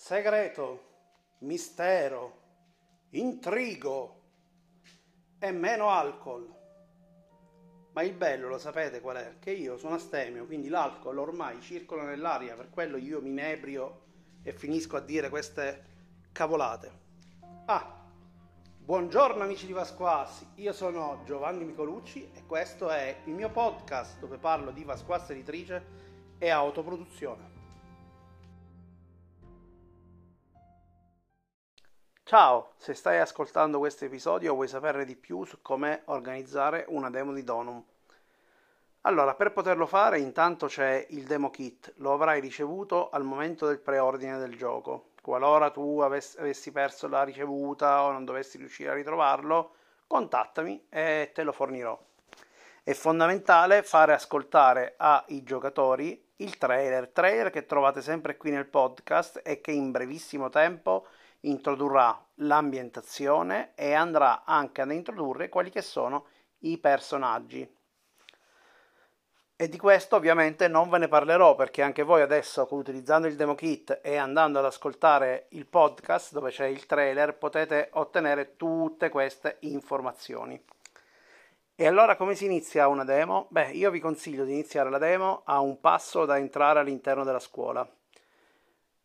segreto, mistero, intrigo e meno alcol. Ma il bello lo sapete qual è? Che io sono astemio, quindi l'alcol ormai circola nell'aria, per quello io mi inebrio e finisco a dire queste cavolate. Ah, buongiorno amici di Vasquassi, io sono Giovanni Micolucci e questo è il mio podcast dove parlo di Vasquassi editrice e autoproduzione. Ciao, se stai ascoltando questo episodio vuoi sapere di più su come organizzare una demo di Donum. Allora, per poterlo fare intanto c'è il demo kit, lo avrai ricevuto al momento del preordine del gioco. Qualora tu avessi perso la ricevuta o non dovessi riuscire a ritrovarlo, contattami e te lo fornirò. È fondamentale fare ascoltare ai giocatori il trailer, trailer che trovate sempre qui nel podcast e che in brevissimo tempo introdurrà l'ambientazione e andrà anche ad introdurre quelli che sono i personaggi. E di questo ovviamente non ve ne parlerò perché anche voi adesso utilizzando il demo kit e andando ad ascoltare il podcast dove c'è il trailer potete ottenere tutte queste informazioni. E allora come si inizia una demo? Beh, io vi consiglio di iniziare la demo a un passo da entrare all'interno della scuola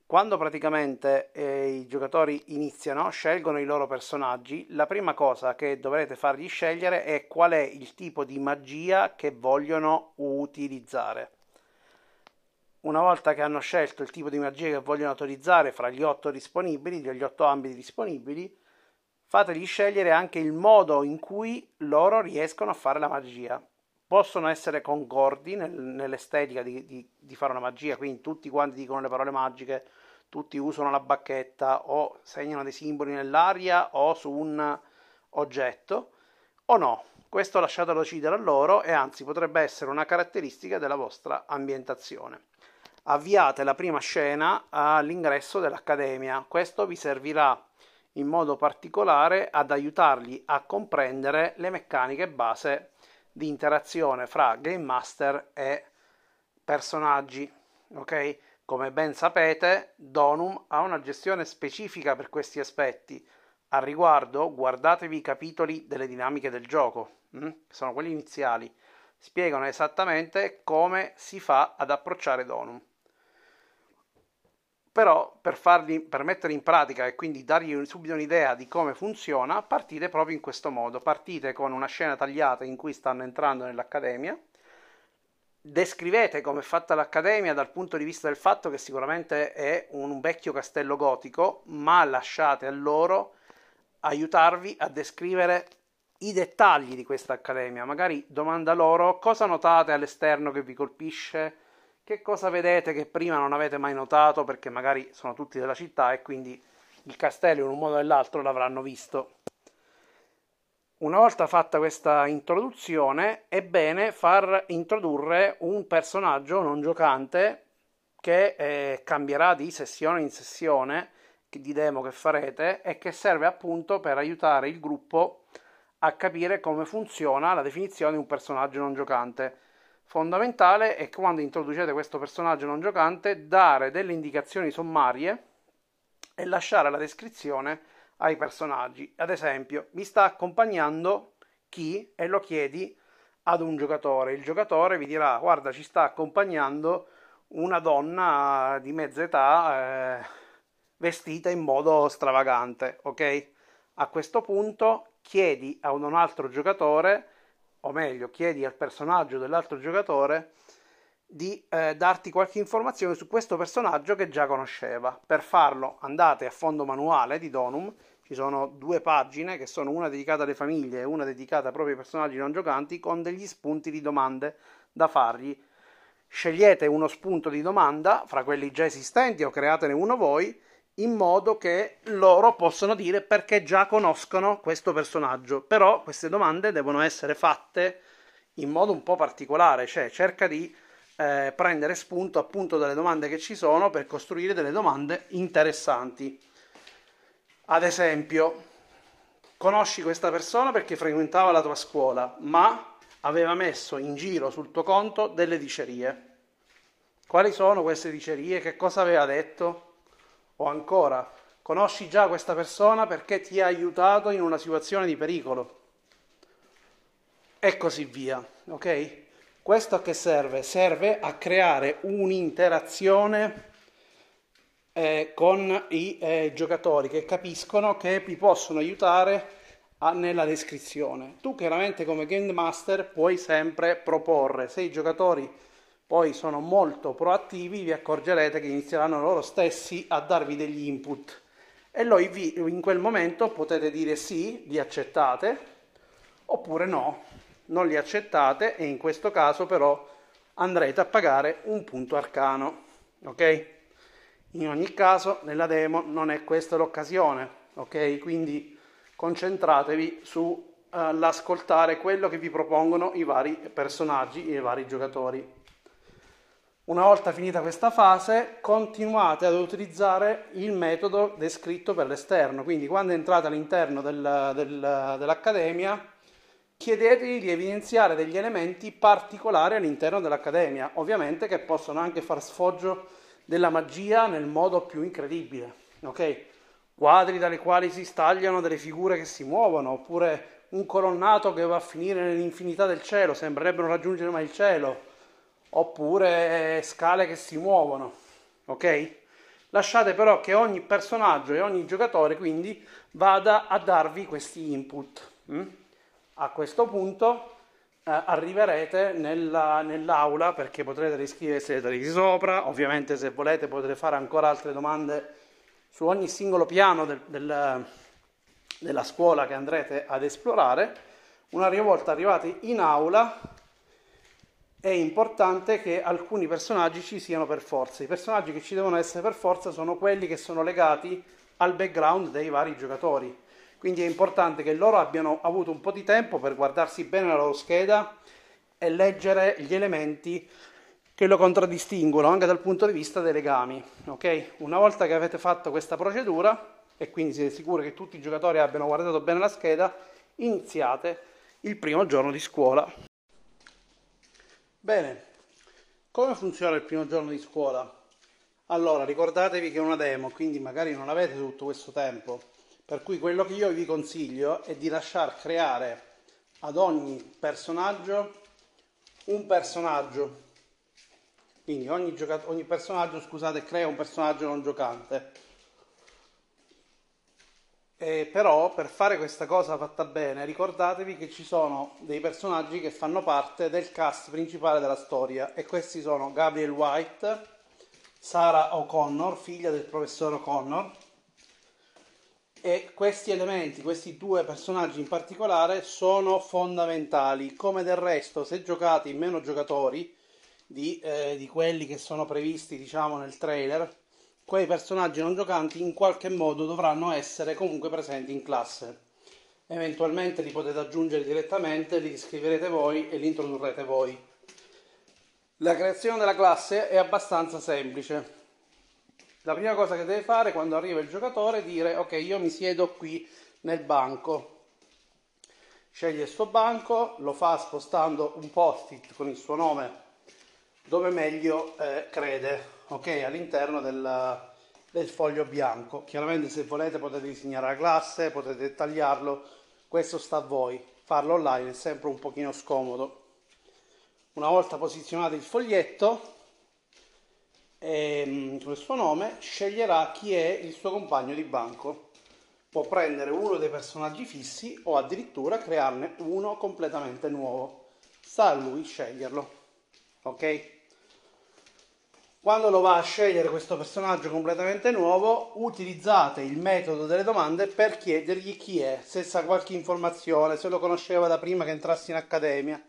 quando praticamente eh, i giocatori iniziano, scelgono i loro personaggi, la prima cosa che dovrete fargli scegliere è qual è il tipo di magia che vogliono utilizzare. Una volta che hanno scelto il tipo di magia che vogliono autorizzare fra gli otto disponibili, gli otto ambiti disponibili, fategli scegliere anche il modo in cui loro riescono a fare la magia. Possono essere concordi nel, nell'estetica di, di, di fare una magia, quindi tutti quanti dicono le parole magiche tutti usano la bacchetta o segnano dei simboli nell'aria o su un oggetto o no. Questo lasciatelo decidere a loro e anzi potrebbe essere una caratteristica della vostra ambientazione. Avviate la prima scena all'ingresso dell'accademia. Questo vi servirà in modo particolare ad aiutarli a comprendere le meccaniche base di interazione fra Game Master e personaggi. Ok? Come ben sapete, Donum ha una gestione specifica per questi aspetti. Al riguardo, guardatevi i capitoli delle dinamiche del gioco, hm? sono quelli iniziali. Spiegano esattamente come si fa ad approcciare Donum. Però per, farli, per mettere in pratica e quindi dargli subito un'idea di come funziona, partite proprio in questo modo. Partite con una scena tagliata in cui stanno entrando nell'accademia descrivete come è fatta l'Accademia dal punto di vista del fatto che sicuramente è un vecchio castello gotico, ma lasciate a loro aiutarvi a descrivere i dettagli di questa Accademia. Magari domanda loro cosa notate all'esterno che vi colpisce, che cosa vedete che prima non avete mai notato perché magari sono tutti della città e quindi il castello in un modo o nell'altro l'avranno visto. Una volta fatta questa introduzione, è bene far introdurre un personaggio non giocante che eh, cambierà di sessione in sessione di demo che farete e che serve appunto per aiutare il gruppo a capire come funziona la definizione di un personaggio non giocante. Fondamentale è quando introducete questo personaggio non giocante dare delle indicazioni sommarie e lasciare la descrizione ai personaggi. Ad esempio, mi sta accompagnando chi e lo chiedi ad un giocatore. Il giocatore vi dirà: Guarda, ci sta accompagnando una donna di mezza età eh, vestita in modo stravagante. Ok? A questo punto chiedi a un altro giocatore, o meglio, chiedi al personaggio dell'altro giocatore di eh, darti qualche informazione su questo personaggio che già conosceva. Per farlo andate a fondo manuale di Donum, ci sono due pagine che sono una dedicata alle famiglie e una dedicata proprio ai personaggi non giocanti con degli spunti di domande da fargli. Scegliete uno spunto di domanda fra quelli già esistenti o createne uno voi in modo che loro possano dire perché già conoscono questo personaggio. Però queste domande devono essere fatte in modo un po' particolare, cioè cerca di eh, prendere spunto appunto dalle domande che ci sono per costruire delle domande interessanti. Ad esempio, conosci questa persona perché frequentava la tua scuola, ma aveva messo in giro sul tuo conto delle dicerie. Quali sono queste dicerie? Che cosa aveva detto? O ancora, conosci già questa persona perché ti ha aiutato in una situazione di pericolo. E così via, ok? Questo a che serve? Serve a creare un'interazione eh, con i eh, giocatori che capiscono che vi possono aiutare a, nella descrizione. Tu chiaramente come Game Master puoi sempre proporre, se i giocatori poi sono molto proattivi vi accorgerete che inizieranno loro stessi a darvi degli input e voi in quel momento potete dire sì, li accettate oppure no, non li accettate e in questo caso però andrete a pagare un punto arcano, ok? In ogni caso nella demo non è questa l'occasione, ok? Quindi concentratevi sull'ascoltare uh, quello che vi propongono i vari personaggi e i vari giocatori. Una volta finita questa fase, continuate ad utilizzare il metodo descritto per l'esterno. Quindi, quando entrate all'interno del, del, dell'accademia, chiedetevi di evidenziare degli elementi particolari all'interno dell'accademia, ovviamente che possono anche far sfoggio della magia nel modo più incredibile, ok? Quadri dalle quali si stagliano delle figure che si muovono, oppure un colonnato che va a finire nell'infinità del cielo, sembrerebbe non raggiungere mai il cielo, oppure scale che si muovono, ok? Lasciate però che ogni personaggio e ogni giocatore quindi vada a darvi questi input. Hm? A questo punto eh, arriverete nella, nell'aula perché potrete riscriversi le di sopra, ovviamente se volete potete fare ancora altre domande su ogni singolo piano del, del, della scuola che andrete ad esplorare. Una volta arrivati in aula è importante che alcuni personaggi ci siano per forza. I personaggi che ci devono essere per forza sono quelli che sono legati al background dei vari giocatori. Quindi è importante che loro abbiano avuto un po' di tempo per guardarsi bene la loro scheda e leggere gli elementi che lo contraddistinguono anche dal punto di vista dei legami. Okay? Una volta che avete fatto questa procedura e quindi siete sicuri che tutti i giocatori abbiano guardato bene la scheda, iniziate il primo giorno di scuola. Bene, come funziona il primo giorno di scuola? Allora, ricordatevi che è una demo, quindi magari non avete tutto questo tempo per cui quello che io vi consiglio è di lasciar creare ad ogni personaggio un personaggio. Quindi ogni, ogni personaggio, scusate, crea un personaggio non giocante. E però per fare questa cosa fatta bene ricordatevi che ci sono dei personaggi che fanno parte del cast principale della storia e questi sono Gabriel White, Sarah O'Connor, figlia del professor O'Connor, e questi elementi, questi due personaggi in particolare, sono fondamentali. Come del resto, se giocate in meno giocatori di, eh, di quelli che sono previsti, diciamo, nel trailer, quei personaggi non giocanti in qualche modo dovranno essere comunque presenti in classe. Eventualmente li potete aggiungere direttamente, li iscriverete voi e li introdurrete voi. La creazione della classe è abbastanza semplice la prima cosa che deve fare quando arriva il giocatore è dire ok io mi siedo qui nel banco sceglie il suo banco lo fa spostando un post-it con il suo nome dove meglio eh, crede ok all'interno del, del foglio bianco chiaramente se volete potete disegnare la classe potete dettagliarlo questo sta a voi farlo online è sempre un pochino scomodo una volta posizionato il foglietto e, ehm, con il suo nome sceglierà chi è il suo compagno di banco. Può prendere uno dei personaggi fissi o addirittura crearne uno completamente nuovo. Sta a lui sceglierlo. Ok? Quando lo va a scegliere questo personaggio completamente nuovo, utilizzate il metodo delle domande per chiedergli chi è, se sa qualche informazione, se lo conosceva da prima che entrasse in accademia,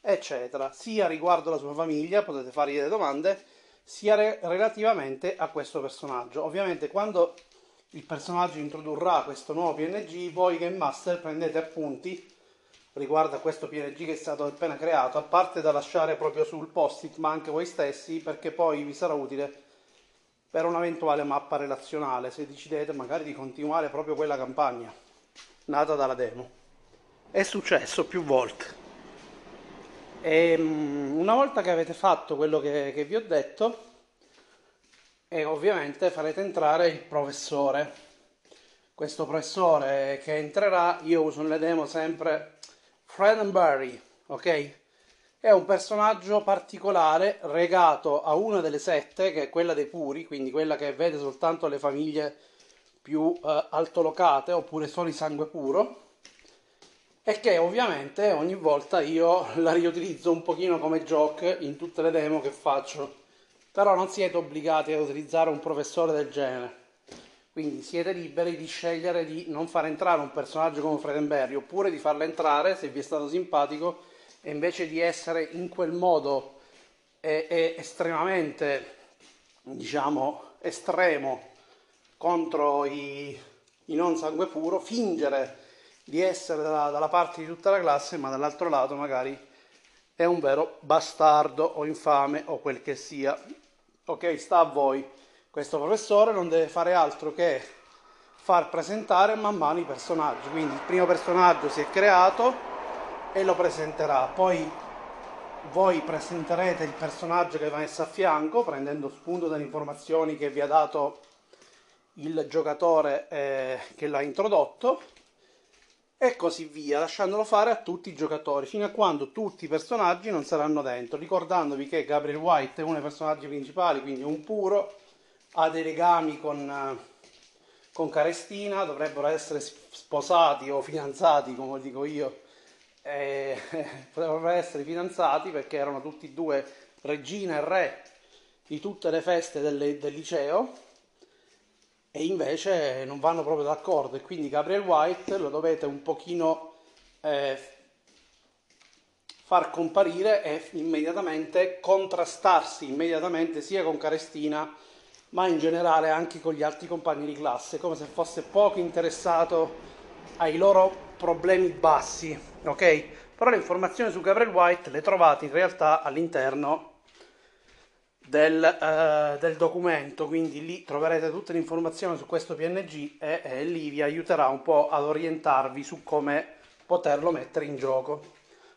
eccetera. Sia riguardo la sua famiglia, potete fargli delle domande, sia re- relativamente a questo personaggio. Ovviamente quando il personaggio introdurrà questo nuovo PNG, voi Game Master prendete appunti riguardo a questo PNG che è stato appena creato, a parte da lasciare proprio sul post-it, ma anche voi stessi, perché poi vi sarà utile per un'eventuale mappa relazionale, se decidete magari di continuare proprio quella campagna nata dalla demo. È successo più volte. E, ehm, una volta che avete fatto quello che, che vi ho detto, e ovviamente farete entrare il professore. Questo professore che entrerà, io uso nelle demo sempre Fredenberry, ok? È un personaggio particolare regato a una delle sette, che è quella dei puri, quindi quella che vede soltanto le famiglie più eh, altolocate oppure solo di sangue puro. E che ovviamente ogni volta io la riutilizzo un pochino come joke in tutte le demo che faccio. Però non siete obbligati ad utilizzare un professore del genere quindi siete liberi di scegliere di non far entrare un personaggio come Fredenberry oppure di farlo entrare se vi è stato simpatico e invece di essere in quel modo è, è estremamente diciamo estremo contro i, i non sangue puro, fingere di essere dalla, dalla parte di tutta la classe, ma dall'altro lato magari è un vero bastardo o infame o quel che sia. Ok, sta a voi. Questo professore non deve fare altro che far presentare man mano i personaggi. Quindi il primo personaggio si è creato e lo presenterà. Poi voi presenterete il personaggio che va messo a fianco, prendendo spunto dalle informazioni che vi ha dato il giocatore eh, che l'ha introdotto e così via, lasciandolo fare a tutti i giocatori fino a quando tutti i personaggi non saranno dentro, ricordandovi che Gabriel White è uno dei personaggi principali, quindi un puro, ha dei legami con, eh, con Carestina, dovrebbero essere sposati o fidanzati, come dico io, eh, dovrebbero essere fidanzati perché erano tutti e due regina e re di tutte le feste del, del liceo e invece non vanno proprio d'accordo. E quindi Gabriel White lo dovete un pochino eh, far comparire e immediatamente contrastarsi immediatamente sia con Carestina ma in generale anche con gli altri compagni di classe come se fosse poco interessato ai loro problemi bassi ok però le informazioni su Gabriel White le trovate in realtà all'interno del, eh, del, documento, quindi lì troverete tutte le informazioni su questo PNG e, e lì vi aiuterà un po' ad orientarvi su come poterlo mettere in gioco.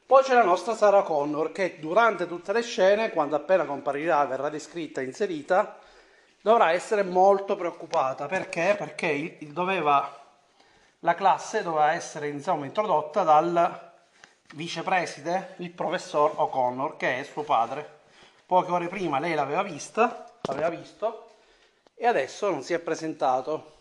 Poi c'è la nostra Sarah Connor che durante tutte le scene, quando appena comparirà, verrà descritta e inserita, dovrà essere molto preoccupata. Perché? Perché il, doveva, la classe doveva essere insomma, introdotta dal vicepreside, il professor O'Connor, che è suo padre poche ore prima lei l'aveva vista, l'aveva visto e adesso non si è presentato.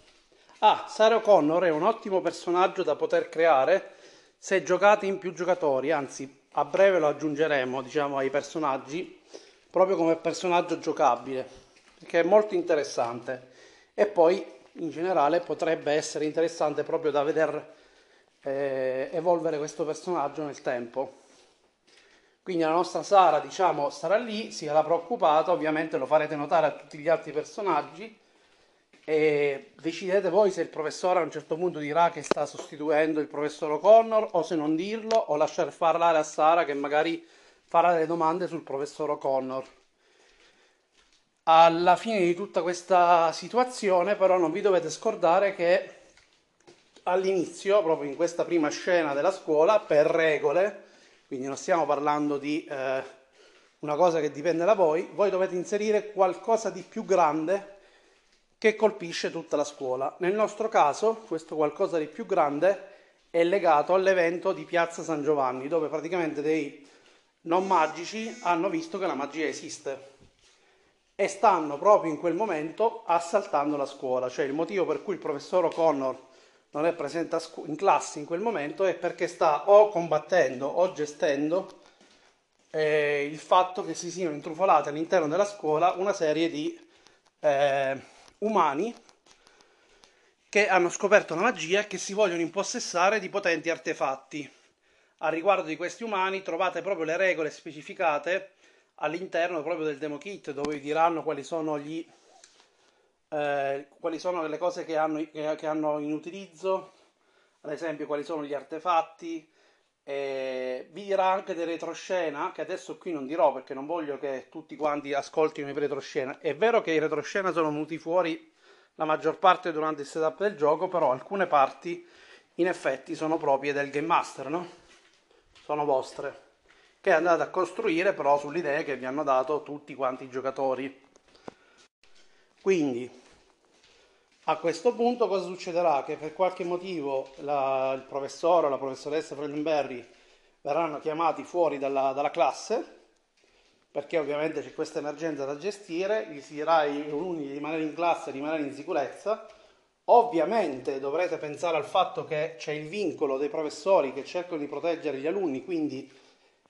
Ah, Sarah O'Connor è un ottimo personaggio da poter creare se giocate in più giocatori, anzi a breve lo aggiungeremo diciamo, ai personaggi proprio come personaggio giocabile, perché è molto interessante e poi in generale potrebbe essere interessante proprio da veder eh, evolvere questo personaggio nel tempo. Quindi la nostra Sara, diciamo, sarà lì, si era preoccupata, ovviamente lo farete notare a tutti gli altri personaggi e decidete voi se il professore a un certo punto dirà che sta sostituendo il professor O'Connor o se non dirlo o lasciare parlare a Sara che magari farà delle domande sul professor O'Connor. Alla fine di tutta questa situazione però non vi dovete scordare che all'inizio, proprio in questa prima scena della scuola, per regole, quindi non stiamo parlando di eh, una cosa che dipende da voi, voi dovete inserire qualcosa di più grande che colpisce tutta la scuola. Nel nostro caso questo qualcosa di più grande è legato all'evento di Piazza San Giovanni, dove praticamente dei non magici hanno visto che la magia esiste e stanno proprio in quel momento assaltando la scuola, cioè il motivo per cui il professor O'Connor non è presente in classe in quel momento è perché sta o combattendo o gestendo eh, il fatto che si siano intrufolate all'interno della scuola una serie di eh, umani che hanno scoperto la magia e che si vogliono impossessare di potenti artefatti. A riguardo di questi umani trovate proprio le regole specificate all'interno proprio del demo kit dove vi diranno quali sono gli eh, quali sono le cose che hanno, che, hanno, in utilizzo, ad esempio quali sono gli artefatti, eh, vi dirà anche del retroscena, che adesso qui non dirò perché non voglio che tutti quanti ascoltino i retroscena. È vero che i retroscena sono venuti fuori la maggior parte durante il setup del gioco, però alcune parti in effetti sono proprie del Game Master, no? Sono vostre, che andate a costruire però sulle idee che vi hanno dato tutti quanti i giocatori. Quindi a questo punto cosa succederà? Che per qualche motivo la, il professore o la professoressa Fredenberry verranno chiamati fuori dalla, dalla classe perché ovviamente c'è questa emergenza da gestire, gli si dirà ai alunni di rimanere in classe, di rimanere in sicurezza. Ovviamente dovrete pensare al fatto che c'è il vincolo dei professori che cercano di proteggere gli alunni, quindi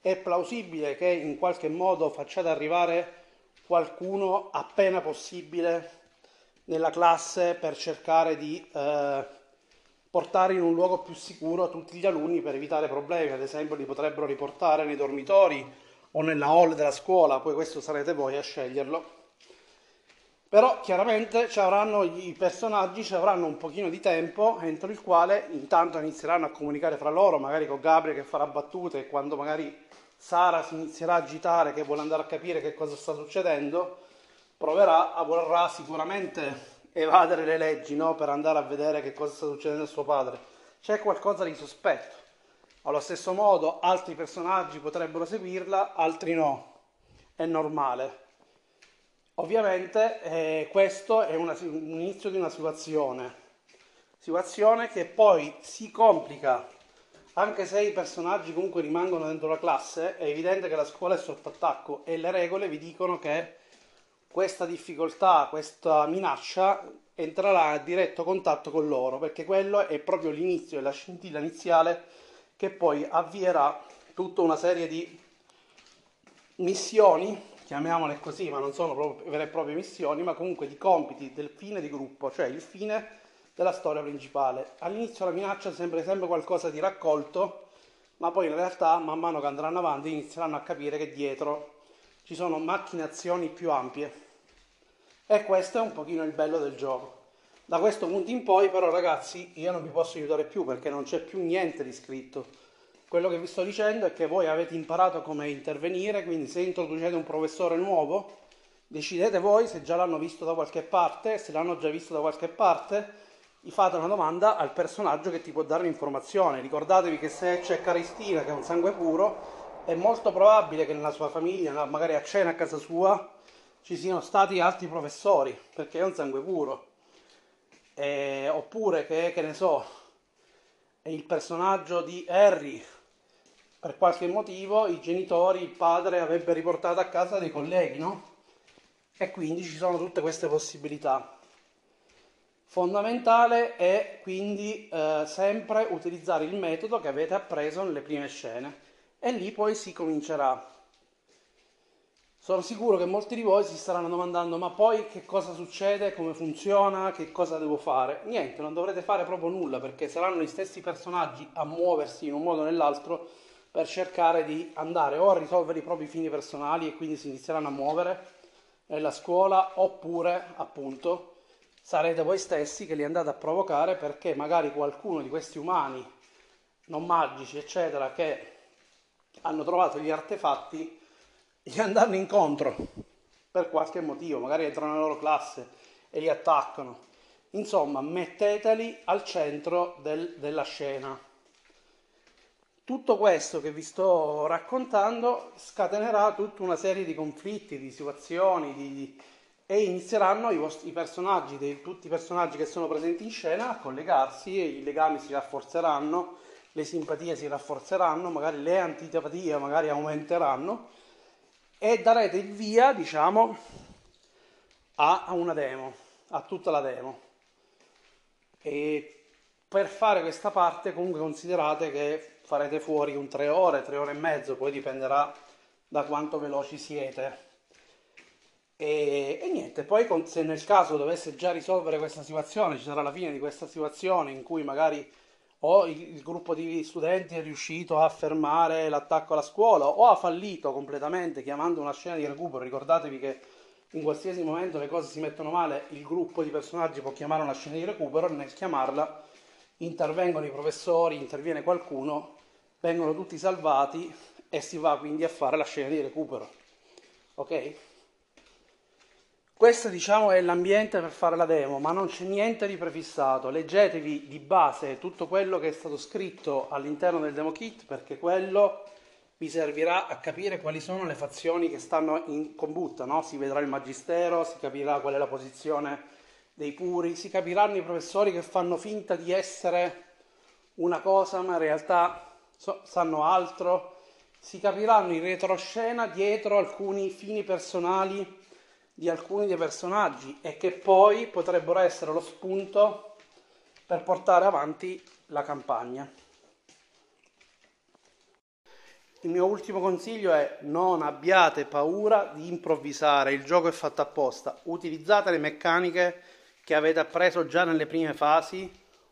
è plausibile che in qualche modo facciate arrivare qualcuno appena possibile nella classe per cercare di eh, portare in un luogo più sicuro tutti gli alunni per evitare problemi, ad esempio li potrebbero riportare nei dormitori o nella hall della scuola, poi questo sarete voi a sceglierlo. Però chiaramente ci avranno, i personaggi ci avranno un pochino di tempo entro il quale intanto inizieranno a comunicare fra loro, magari con Gabriele che farà battute e quando magari Sara si inizierà a agitare che vuole andare a capire che cosa sta succedendo, proverà, vorrà sicuramente evadere le leggi no? per andare a vedere che cosa sta succedendo a suo padre. C'è qualcosa di sospetto. Allo stesso modo altri personaggi potrebbero seguirla, altri no. È normale. Ovviamente eh, questo è una, un inizio di una situazione, situazione che poi si complica anche se i personaggi comunque rimangono dentro la classe, è evidente che la scuola è sotto attacco e le regole vi dicono che questa difficoltà, questa minaccia entrerà a diretto contatto con loro, perché quello è proprio l'inizio, è la scintilla iniziale che poi avvierà tutta una serie di missioni, chiamiamole così, ma non sono vere e proprie missioni, ma comunque di compiti del fine di gruppo, cioè il fine della storia principale. All'inizio la minaccia sembra sempre qualcosa di raccolto, ma poi in realtà man mano che andranno avanti inizieranno a capire che dietro ci sono macchinazioni più ampie. E questo è un pochino il bello del gioco. Da questo punto in poi però ragazzi io non vi posso aiutare più perché non c'è più niente di scritto. Quello che vi sto dicendo è che voi avete imparato come intervenire, quindi se introducete un professore nuovo, decidete voi se già l'hanno visto da qualche parte, se l'hanno già visto da qualche parte, gli fate una domanda al personaggio che ti può dare l'informazione. Ricordatevi che se c'è Caristina che è un sangue puro, è molto probabile che nella sua famiglia, magari a cena a casa sua, ci siano stati altri professori, perché è un sangue puro eh, oppure che, che ne so, il personaggio di Harry, per qualche motivo i genitori, il padre avrebbe riportato a casa dei colleghi, no? E quindi ci sono tutte queste possibilità. Fondamentale è quindi eh, sempre utilizzare il metodo che avete appreso nelle prime scene. E lì poi si comincerà. Sono sicuro che molti di voi si staranno domandando ma poi che cosa succede, come funziona, che cosa devo fare. Niente, non dovrete fare proprio nulla perché saranno gli stessi personaggi a muoversi in un modo o nell'altro per cercare di andare o a risolvere i propri fini personali e quindi si inizieranno a muovere nella scuola oppure appunto sarete voi stessi che li andate a provocare perché magari qualcuno di questi umani non magici eccetera che hanno trovato gli artefatti gli andranno incontro per qualche motivo, magari entrano nella loro classe e li attaccano. Insomma, metteteli al centro del, della scena. Tutto questo che vi sto raccontando scatenerà tutta una serie di conflitti, di situazioni, di, e inizieranno i, vostri, i personaggi, dei, tutti i personaggi che sono presenti in scena a collegarsi e i legami si rafforzeranno, le simpatie si rafforzeranno, magari le antipatie magari aumenteranno e darete il via, diciamo, a, una demo, a tutta la demo. E per fare questa parte comunque considerate che farete fuori un 3 ore, 3 ore e mezzo, poi dipenderà da quanto veloci siete. E, e, niente, poi se nel caso dovesse già risolvere questa situazione, ci sarà la fine di questa situazione in cui magari o il, il gruppo di studenti è riuscito a fermare l'attacco alla scuola o ha fallito completamente chiamando una scena di recupero. Ricordatevi che in qualsiasi momento le cose si mettono male, il gruppo di personaggi può chiamare una scena di recupero nel chiamarla intervengono i professori, interviene qualcuno, vengono tutti salvati e si va quindi a fare la scena di recupero. Ok? Questo diciamo è l'ambiente per fare la demo, ma non c'è niente di prefissato. Leggetevi di base tutto quello che è stato scritto all'interno del demo kit perché quello vi servirà a capire quali sono le fazioni che stanno in combutta, no? Si vedrà il magistero, si capirà qual è la posizione dei puri, si capiranno i professori che fanno finta di essere una cosa ma in realtà so, sanno altro, si capiranno in retroscena dietro alcuni fini personali di alcuni dei personaggi e che poi potrebbero essere lo spunto per portare avanti la campagna. Il mio ultimo consiglio è non abbiate paura di improvvisare, il gioco è fatto apposta, utilizzate le meccaniche che avete appreso già nelle prime fasi,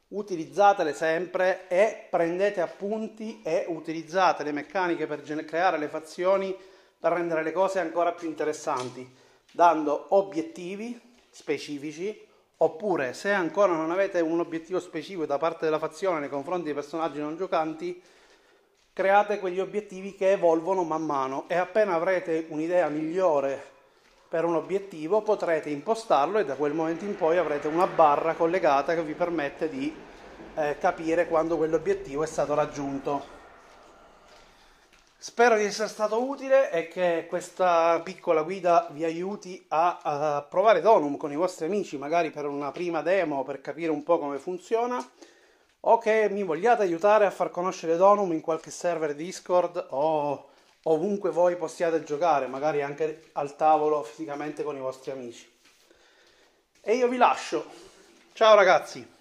utilizzatele sempre e prendete appunti e utilizzate le meccaniche per creare le fazioni per rendere le cose ancora più interessanti, dando obiettivi specifici oppure se ancora non avete un obiettivo specifico da parte della fazione nei confronti dei personaggi non giocanti, create quegli obiettivi che evolvono man mano e appena avrete un'idea migliore per un obiettivo potrete impostarlo e da quel momento in poi avrete una barra collegata che vi permette di eh, capire quando quell'obiettivo è stato raggiunto. Spero di essere stato utile e che questa piccola guida vi aiuti a, a provare Donum con i vostri amici, magari per una prima demo per capire un po' come funziona o che mi vogliate aiutare a far conoscere Donum in qualche server Discord o ovunque voi possiate giocare, magari anche al tavolo fisicamente con i vostri amici. E io vi lascio. Ciao ragazzi!